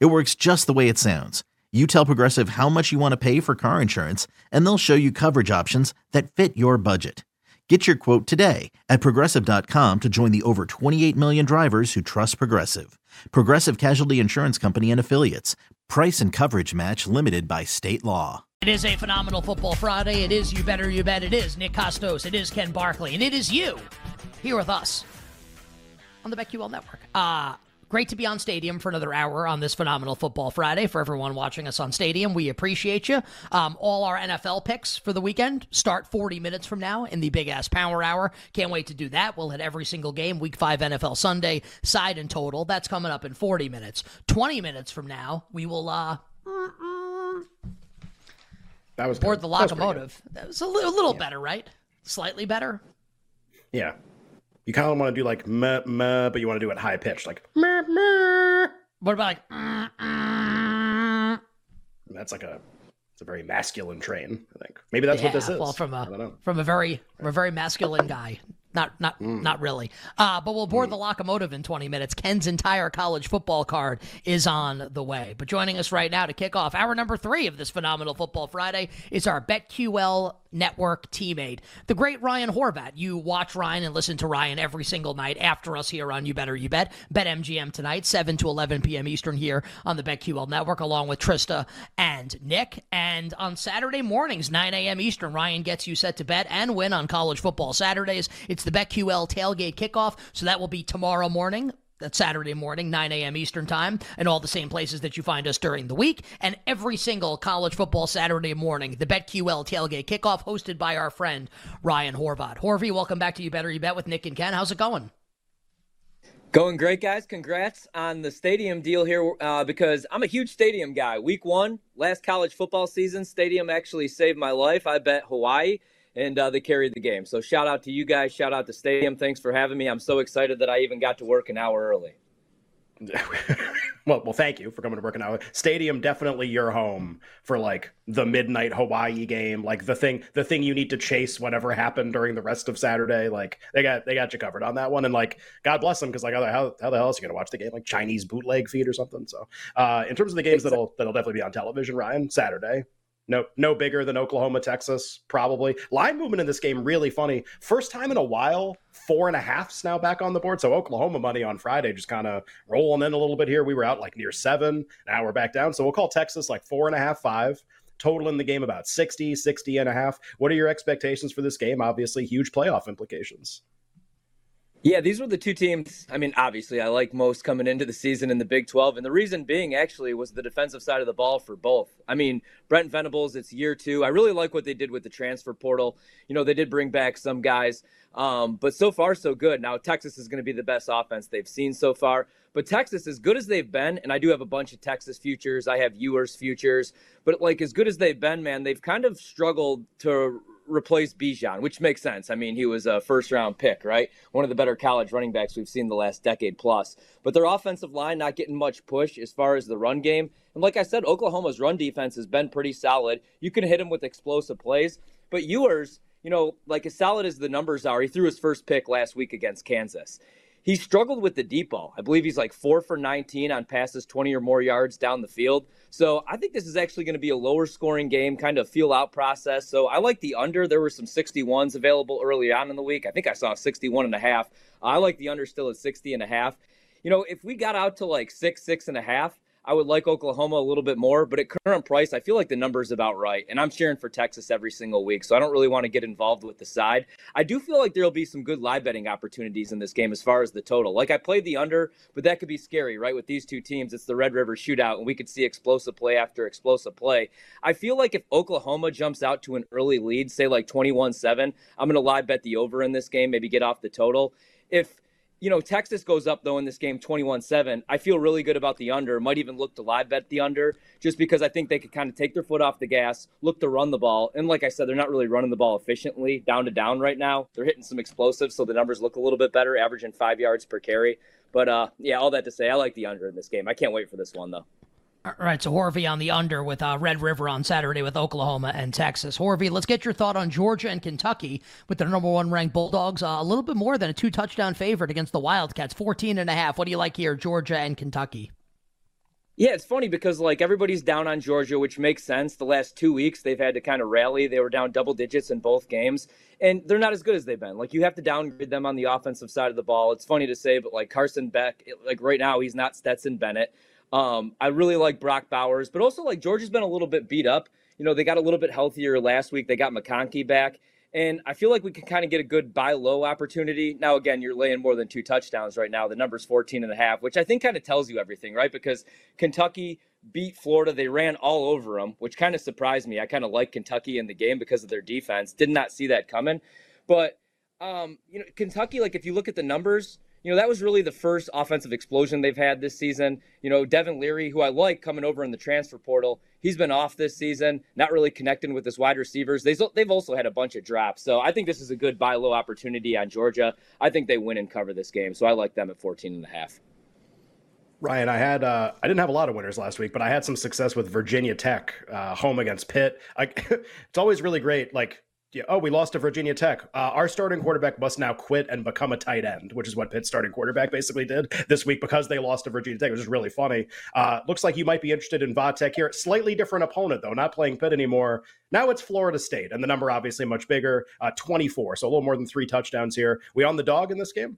It works just the way it sounds. You tell Progressive how much you want to pay for car insurance, and they'll show you coverage options that fit your budget. Get your quote today at progressive.com to join the over 28 million drivers who trust Progressive. Progressive Casualty Insurance Company and Affiliates. Price and coverage match limited by state law. It is a phenomenal football Friday. It is You Better You Bet. It is Nick Kostos. It is Ken Barkley. And it is you here with us on the BetQL Network. Uh, Great to be on Stadium for another hour on this phenomenal Football Friday. For everyone watching us on Stadium, we appreciate you. Um, all our NFL picks for the weekend start 40 minutes from now in the Big Ass Power Hour. Can't wait to do that. We'll hit every single game, Week 5 NFL Sunday, side and total. That's coming up in 40 minutes. 20 minutes from now, we will. uh that was board the locomotive. That was, that was a little, a little yeah. better, right? Slightly better. Yeah, you kind of want to do like meh, meh, but you want to do it high pitched, like meh, meh. What about like? Mm, mm. That's like a it's a very masculine train. I think maybe that's yeah, what this is. Well, from a from a very from a very masculine guy. Not not mm. not really. Uh, but we'll board mm. the locomotive in 20 minutes. Ken's entire college football card is on the way. But joining us right now to kick off hour number three of this phenomenal Football Friday is our BetQL network teammate, the great Ryan Horvat. You watch Ryan and listen to Ryan every single night after us here on You Better You Bet. BetMGM tonight, 7 to 11 p.m. Eastern here on the BetQL network, along with Trista and Nick. And on Saturday mornings, 9 a.m. Eastern, Ryan gets you set to bet and win on college football Saturdays. It's the BetQL tailgate kickoff, so that will be tomorrow morning, that's Saturday morning, 9 a.m. Eastern Time, and all the same places that you find us during the week. And every single college football Saturday morning, the BetQL tailgate kickoff hosted by our friend Ryan Horvat. Horvey, welcome back to You Better You Bet with Nick and Ken. How's it going? Going great, guys. Congrats on the stadium deal here uh, because I'm a huge stadium guy. Week one, last college football season, stadium actually saved my life. I bet Hawaii and uh, they carried the game. So shout out to you guys. Shout out to Stadium. Thanks for having me. I'm so excited that I even got to work an hour early. well, well, thank you for coming to work an hour. Stadium definitely your home for like the midnight Hawaii game, like the thing, the thing you need to chase whatever happened during the rest of Saturday. Like they got they got you covered on that one, and like God bless them because like how, how the hell else you gonna watch the game? Like Chinese bootleg feed or something. So uh, in terms of the games that'll that'll definitely be on television, Ryan Saturday no, no bigger than Oklahoma, Texas, probably. Line movement in this game really funny. First time in a while, four and a halfs now back on the board. So Oklahoma money on Friday just kind of rolling in a little bit here. We were out like near seven. Now we're back down. So we'll call Texas like four and a half, five. Total in the game about 60, 60 and a half. What are your expectations for this game? Obviously, huge playoff implications. Yeah, these were the two teams. I mean, obviously, I like most coming into the season in the Big 12. And the reason being actually was the defensive side of the ball for both. I mean, Brent Venables, it's year two. I really like what they did with the transfer portal. You know, they did bring back some guys, um, but so far, so good. Now, Texas is going to be the best offense they've seen so far. But Texas, as good as they've been, and I do have a bunch of Texas futures, I have Ewers futures, but like as good as they've been, man, they've kind of struggled to replace Bijan, which makes sense. I mean, he was a first round pick, right? One of the better college running backs we've seen the last decade plus. But their offensive line not getting much push as far as the run game. And like I said, Oklahoma's run defense has been pretty solid. You can hit him with explosive plays. But Ewers, you know, like as solid as the numbers are, he threw his first pick last week against Kansas. He struggled with the deep ball. I believe he's like four for 19 on passes 20 or more yards down the field. So I think this is actually going to be a lower scoring game, kind of feel out process. So I like the under. There were some 61s available early on in the week. I think I saw 61 and a half. I like the under still at 60 and a half. You know, if we got out to like six, six and a half, I would like Oklahoma a little bit more, but at current price, I feel like the number is about right. And I'm cheering for Texas every single week, so I don't really want to get involved with the side. I do feel like there'll be some good live betting opportunities in this game as far as the total. Like I played the under, but that could be scary, right? With these two teams, it's the Red River shootout, and we could see explosive play after explosive play. I feel like if Oklahoma jumps out to an early lead, say like 21 7, I'm going to live bet the over in this game, maybe get off the total. If you know, Texas goes up though in this game 21-7. I feel really good about the under. Might even look to live bet the under just because I think they could kind of take their foot off the gas, look to run the ball. And like I said, they're not really running the ball efficiently down to down right now. They're hitting some explosives, so the numbers look a little bit better, averaging five yards per carry. But uh, yeah, all that to say, I like the under in this game. I can't wait for this one though. All right, so Horvey on the under with uh, Red River on Saturday with Oklahoma and Texas. Horvey, let's get your thought on Georgia and Kentucky with their number one ranked Bulldogs. Uh, a little bit more than a two touchdown favorite against the Wildcats, 14 and a half. What do you like here, Georgia and Kentucky? Yeah, it's funny because like everybody's down on Georgia, which makes sense. The last two weeks they've had to kind of rally. They were down double digits in both games, and they're not as good as they've been. Like you have to downgrade them on the offensive side of the ball. It's funny to say, but like Carson Beck, like right now he's not Stetson Bennett. Um, I really like Brock Bowers, but also like Georgia's been a little bit beat up. You know, they got a little bit healthier last week. They got McConkey back. And I feel like we can kind of get a good buy low opportunity. Now, again, you're laying more than two touchdowns right now. The number's 14 and a half, which I think kind of tells you everything, right? Because Kentucky beat Florida. They ran all over them, which kind of surprised me. I kind of like Kentucky in the game because of their defense. Did not see that coming. But, um, you know, Kentucky, like if you look at the numbers, you know, that was really the first offensive explosion they've had this season. You know, Devin Leary, who I like coming over in the transfer portal, he's been off this season, not really connecting with his wide receivers. They've also had a bunch of drops. So I think this is a good buy low opportunity on Georgia. I think they win and cover this game. So I like them at 14 and a half. Ryan, I had uh, I didn't have a lot of winners last week, but I had some success with Virginia Tech uh, home against Pitt. I, it's always really great, like yeah, oh, we lost to Virginia Tech. Uh, our starting quarterback must now quit and become a tight end, which is what Pitt's starting quarterback basically did this week because they lost to Virginia Tech, which is really funny. Uh, looks like you might be interested in Vatech here. Slightly different opponent, though, not playing Pitt anymore. Now it's Florida State, and the number obviously much bigger uh, 24, so a little more than three touchdowns here. We on the dog in this game?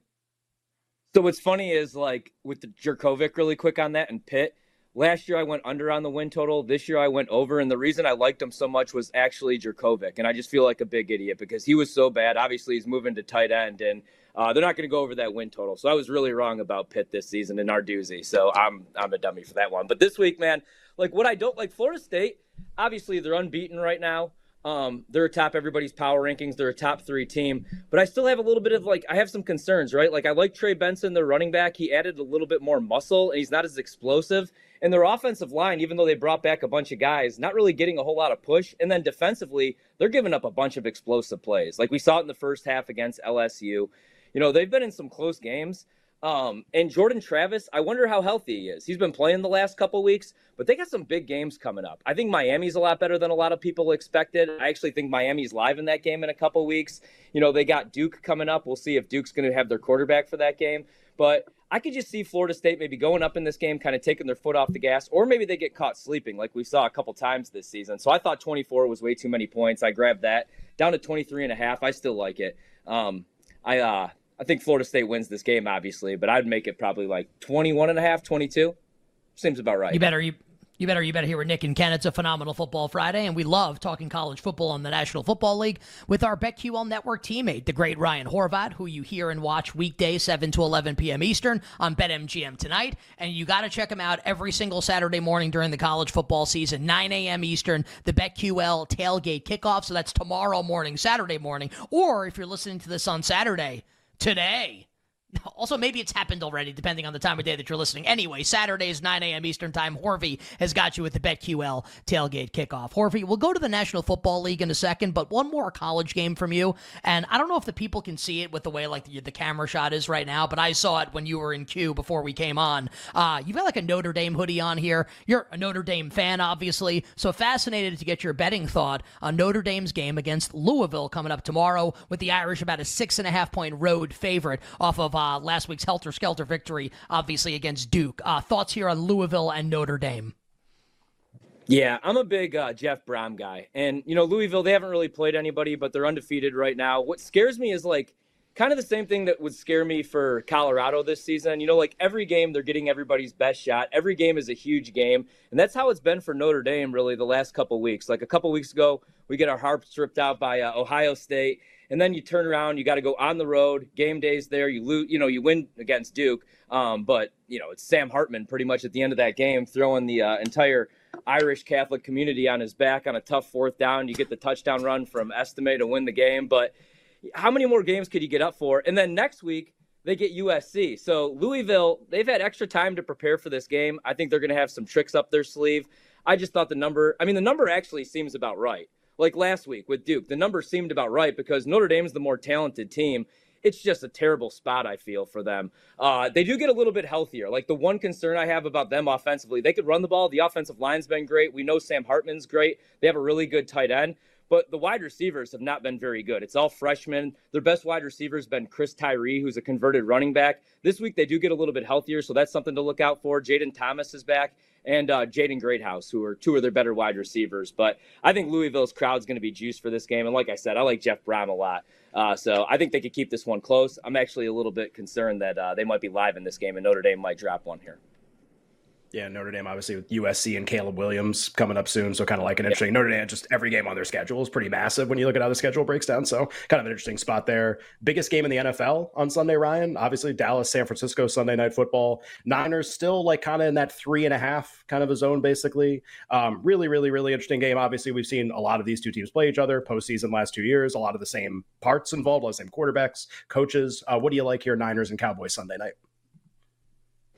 So what's funny is like with the Jurkovec really quick on that and Pitt Last year I went under on the win total. This year I went over, and the reason I liked him so much was actually Jurkovec, and I just feel like a big idiot because he was so bad. Obviously, he's moving to tight end, and uh, they're not going to go over that win total. So I was really wrong about Pitt this season in Narduzzi. So I'm I'm a dummy for that one. But this week, man, like what I don't like, Florida State. Obviously, they're unbeaten right now. Um, they're atop everybody's power rankings. They're a top three team, but I still have a little bit of like I have some concerns, right? Like I like Trey Benson, their running back. He added a little bit more muscle, and he's not as explosive. And their offensive line, even though they brought back a bunch of guys, not really getting a whole lot of push. And then defensively, they're giving up a bunch of explosive plays, like we saw it in the first half against LSU. You know, they've been in some close games. Um, and Jordan Travis, I wonder how healthy he is. He's been playing the last couple weeks, but they got some big games coming up. I think Miami's a lot better than a lot of people expected. I actually think Miami's live in that game in a couple weeks. You know, they got Duke coming up. We'll see if Duke's going to have their quarterback for that game. But I could just see Florida State maybe going up in this game, kind of taking their foot off the gas, or maybe they get caught sleeping like we saw a couple times this season. So I thought 24 was way too many points. I grabbed that down to 23 and a half. I still like it. Um, I uh, I think Florida State wins this game, obviously, but I'd make it probably like 21 and a half, 22. Seems about right. You better you you better you better hear with Nick and Ken. It's a phenomenal football Friday, and we love talking college football on the National Football League with our BetQL Network teammate, the great Ryan Horvat, who you hear and watch weekdays 7 to 11 p.m. Eastern on BetMGM tonight. And you got to check him out every single Saturday morning during the college football season, 9 a.m. Eastern, the BetQL tailgate kickoff. So that's tomorrow morning, Saturday morning, or if you're listening to this on Saturday today. Also, maybe it's happened already, depending on the time of day that you're listening. Anyway, Saturday is 9 a.m. Eastern Time. Horvey has got you with the BetQL tailgate kickoff. Horvey, we'll go to the National Football League in a second, but one more college game from you. And I don't know if the people can see it with the way like the, the camera shot is right now, but I saw it when you were in queue before we came on. Uh, you've got like a Notre Dame hoodie on here. You're a Notre Dame fan, obviously. So fascinated to get your betting thought on Notre Dame's game against Louisville coming up tomorrow with the Irish about a six and a half point road favorite off of uh, last week's helter skelter victory, obviously against Duke. Uh, thoughts here on Louisville and Notre Dame? Yeah, I'm a big uh, Jeff Brohm guy. And, you know, Louisville, they haven't really played anybody, but they're undefeated right now. What scares me is like kind of the same thing that would scare me for Colorado this season. You know, like every game, they're getting everybody's best shot. Every game is a huge game. And that's how it's been for Notre Dame, really, the last couple weeks. Like a couple weeks ago, we get our harp stripped out by uh, Ohio State and then you turn around, you got to go on the road. Game days there, you lose, you know, you win against Duke, um, but you know it's Sam Hartman pretty much at the end of that game throwing the uh, entire Irish Catholic community on his back on a tough fourth down. You get the touchdown run from Estime to win the game, but how many more games could you get up for? And then next week they get USC. So Louisville, they've had extra time to prepare for this game. I think they're going to have some tricks up their sleeve. I just thought the number, I mean, the number actually seems about right. Like last week with Duke, the number seemed about right because Notre Dame's the more talented team. It's just a terrible spot, I feel, for them. Uh, they do get a little bit healthier. Like the one concern I have about them offensively, they could run the ball. The offensive line's been great. We know Sam Hartman's great. They have a really good tight end but the wide receivers have not been very good. It's all freshmen. Their best wide receiver has been Chris Tyree, who's a converted running back. This week they do get a little bit healthier, so that's something to look out for. Jayden Thomas is back, and uh, Jaden Greathouse, who are two of their better wide receivers. But I think Louisville's crowd's going to be juiced for this game, and like I said, I like Jeff Brohm a lot. Uh, so I think they could keep this one close. I'm actually a little bit concerned that uh, they might be live in this game, and Notre Dame might drop one here yeah, Notre Dame obviously with USC and Caleb Williams coming up soon, so kind of like an interesting Notre Dame. Just every game on their schedule is pretty massive when you look at how the schedule breaks down. So kind of an interesting spot there. Biggest game in the NFL on Sunday, Ryan. Obviously Dallas, San Francisco Sunday night football. Niners still like kind of in that three and a half kind of a zone basically. Um, really, really, really interesting game. Obviously we've seen a lot of these two teams play each other postseason last two years. A lot of the same parts involved, a lot of the same quarterbacks, coaches. Uh, what do you like here, Niners and Cowboys Sunday night?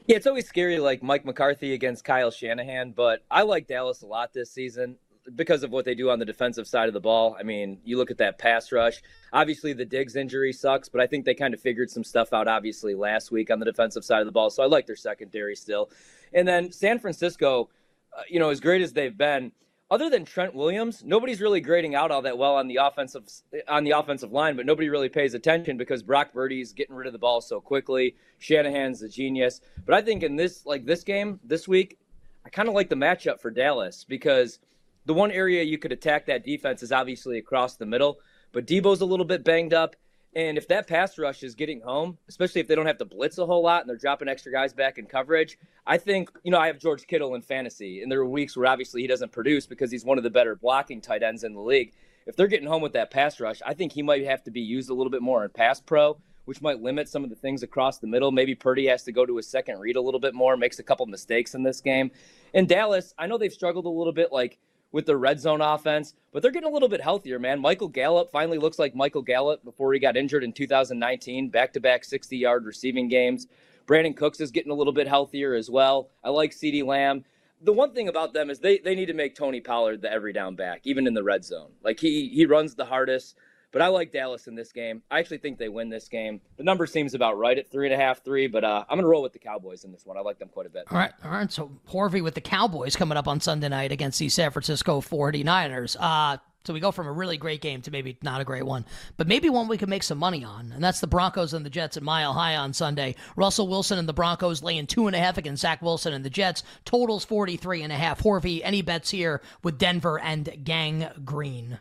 Yeah, it's always scary, like Mike McCarthy against Kyle Shanahan, but I like Dallas a lot this season because of what they do on the defensive side of the ball. I mean, you look at that pass rush. Obviously, the Diggs injury sucks, but I think they kind of figured some stuff out, obviously, last week on the defensive side of the ball. So I like their secondary still. And then San Francisco, uh, you know, as great as they've been, other than Trent Williams, nobody's really grading out all that well on the offensive on the offensive line, but nobody really pays attention because Brock Purdy's getting rid of the ball so quickly. Shanahan's a genius. But I think in this like this game this week, I kind of like the matchup for Dallas because the one area you could attack that defense is obviously across the middle, but Deebo's a little bit banged up and if that pass rush is getting home, especially if they don't have to blitz a whole lot and they're dropping extra guys back in coverage, I think, you know, I have George Kittle in fantasy, and there are weeks where obviously he doesn't produce because he's one of the better blocking tight ends in the league. If they're getting home with that pass rush, I think he might have to be used a little bit more in pass pro, which might limit some of the things across the middle. Maybe Purdy has to go to a second read a little bit more, makes a couple mistakes in this game. In Dallas, I know they've struggled a little bit, like with their red zone offense, but they're getting a little bit healthier, man. Michael Gallup finally looks like Michael Gallup before he got injured in 2019, back to back 60 yard receiving games. Brandin Cooks is getting a little bit healthier as well. I like CeeDee Lamb. The one thing about them is they, they need to make Tony Pollard the every down back, even in the red zone. Like he he runs the hardest. But I like Dallas in this game. I actually think they win this game. The number seems about right at three and a half, three, but uh, I'm going to roll with the Cowboys in this one. I like them quite a bit. All right. All right. So Horvey with the Cowboys coming up on Sunday night against the San Francisco 49ers. Uh, so we go from a really great game to maybe not a great one, but maybe one we could make some money on. And that's the Broncos and the Jets at Mile High on Sunday. Russell Wilson and the Broncos laying two and a half against Zach Wilson and the Jets. Totals 43 and a half. Horvey, any bets here with Denver and Gang Green?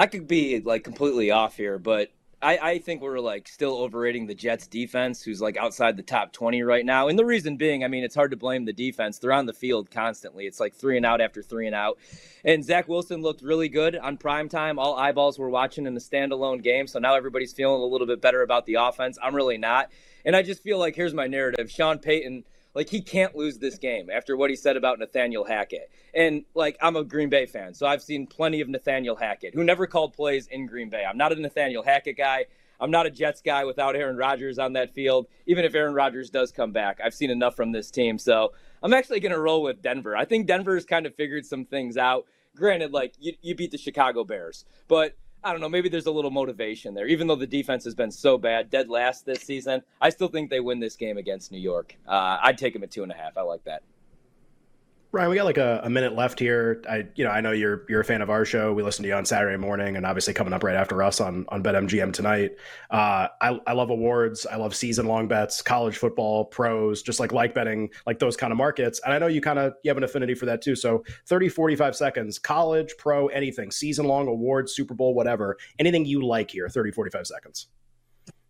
I could be like completely off here, but I, I think we're like still overrating the Jets defense, who's like outside the top 20 right now. And the reason being, I mean, it's hard to blame the defense. They're on the field constantly. It's like three and out after three and out. And Zach Wilson looked really good on prime time. All eyeballs were watching in the standalone game. So now everybody's feeling a little bit better about the offense. I'm really not. And I just feel like here's my narrative Sean Payton like he can't lose this game after what he said about Nathaniel Hackett. And like I'm a Green Bay fan, so I've seen plenty of Nathaniel Hackett, who never called plays in Green Bay. I'm not a Nathaniel Hackett guy. I'm not a Jets guy without Aaron Rodgers on that field. Even if Aaron Rodgers does come back, I've seen enough from this team. So I'm actually going to roll with Denver. I think Denver's kind of figured some things out. Granted, like you, you beat the Chicago Bears, but I don't know, maybe there's a little motivation there. Even though the defense has been so bad, dead last this season, I still think they win this game against New York. Uh, I'd take them at two and a half. I like that. Ryan, we got like a, a, minute left here. I, you know, I know you're you're a fan of our show. We listen to you on Saturday morning, and obviously coming up right after us on on BetMGM tonight. Uh, I, I love awards. I love season long bets, college football, pros, just like like betting, like those kind of markets. And I know you kind of you have an affinity for that too. So 30, 45 seconds, college, pro, anything, season long, awards, Super Bowl, whatever, anything you like here. 30, 45 seconds.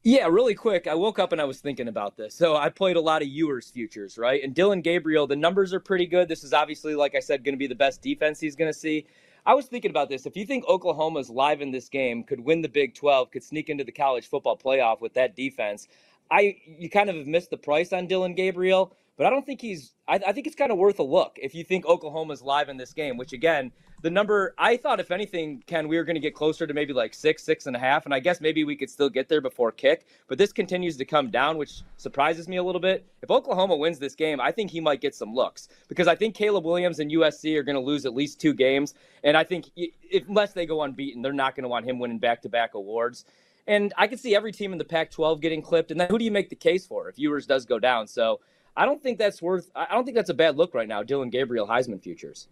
Yeah, really quick. I woke up and I was thinking about this. So I played a lot of Ewers futures, right? And Dillon Gabriel, the numbers are pretty good. This is obviously, like I said, going to be the best defense he's going to see. I was thinking about this. If you think Oklahoma's live in this game, could win the Big 12, could sneak into the college football playoff with that defense, I you kind of have missed the price on Dillon Gabriel. But I don't think he's. I, I think it's kind of worth a look if you think Oklahoma's live in this game. Which again, the number I thought, if anything, Ken, we were going to get closer to maybe like six, six and a half, and I guess maybe we could still get there before kick. But this continues to come down, which surprises me a little bit. If Oklahoma wins this game, I think he might get some looks because I think Caleb Williams and USC are going to lose at least two games, and I think if, unless they go unbeaten, they're not going to want him winning back-to-back awards. And I could see every team in the Pac-12 getting clipped, and then who do you make the case for if Ewers does go down? So I don't think that's worth. I don't think that's a bad look right now. Dillon Gabriel Heisman futures.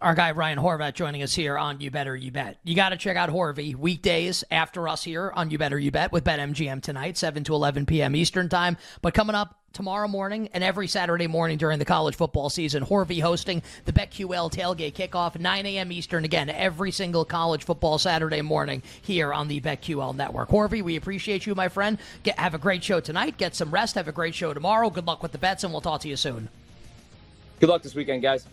Our guy Ryan Horvat joining us here on You Better You Bet. You got to check out Horvey weekdays after us here on You Better You Bet with BetMGM tonight, 7 to 11 p.m. Eastern Time. But coming up tomorrow morning and every Saturday morning during the college football season, Horvey hosting the BetQL tailgate kickoff, 9 a.m. Eastern, again, every single college football Saturday morning here on the BetQL network. Horvey, we appreciate you, my friend. Get, have a great show tonight. Get some rest. Have a great show tomorrow. Good luck with the bets, and we'll talk to you soon. Good luck this weekend, guys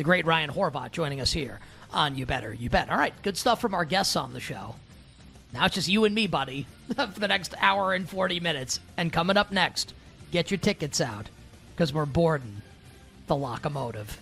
the great Ryan Horvat joining us here on You Better You Bet. All right, good stuff from our guests on the show. Now it's just you and me, buddy, for the next hour and 40 minutes. And coming up next, get your tickets out because we're boarding the locomotive.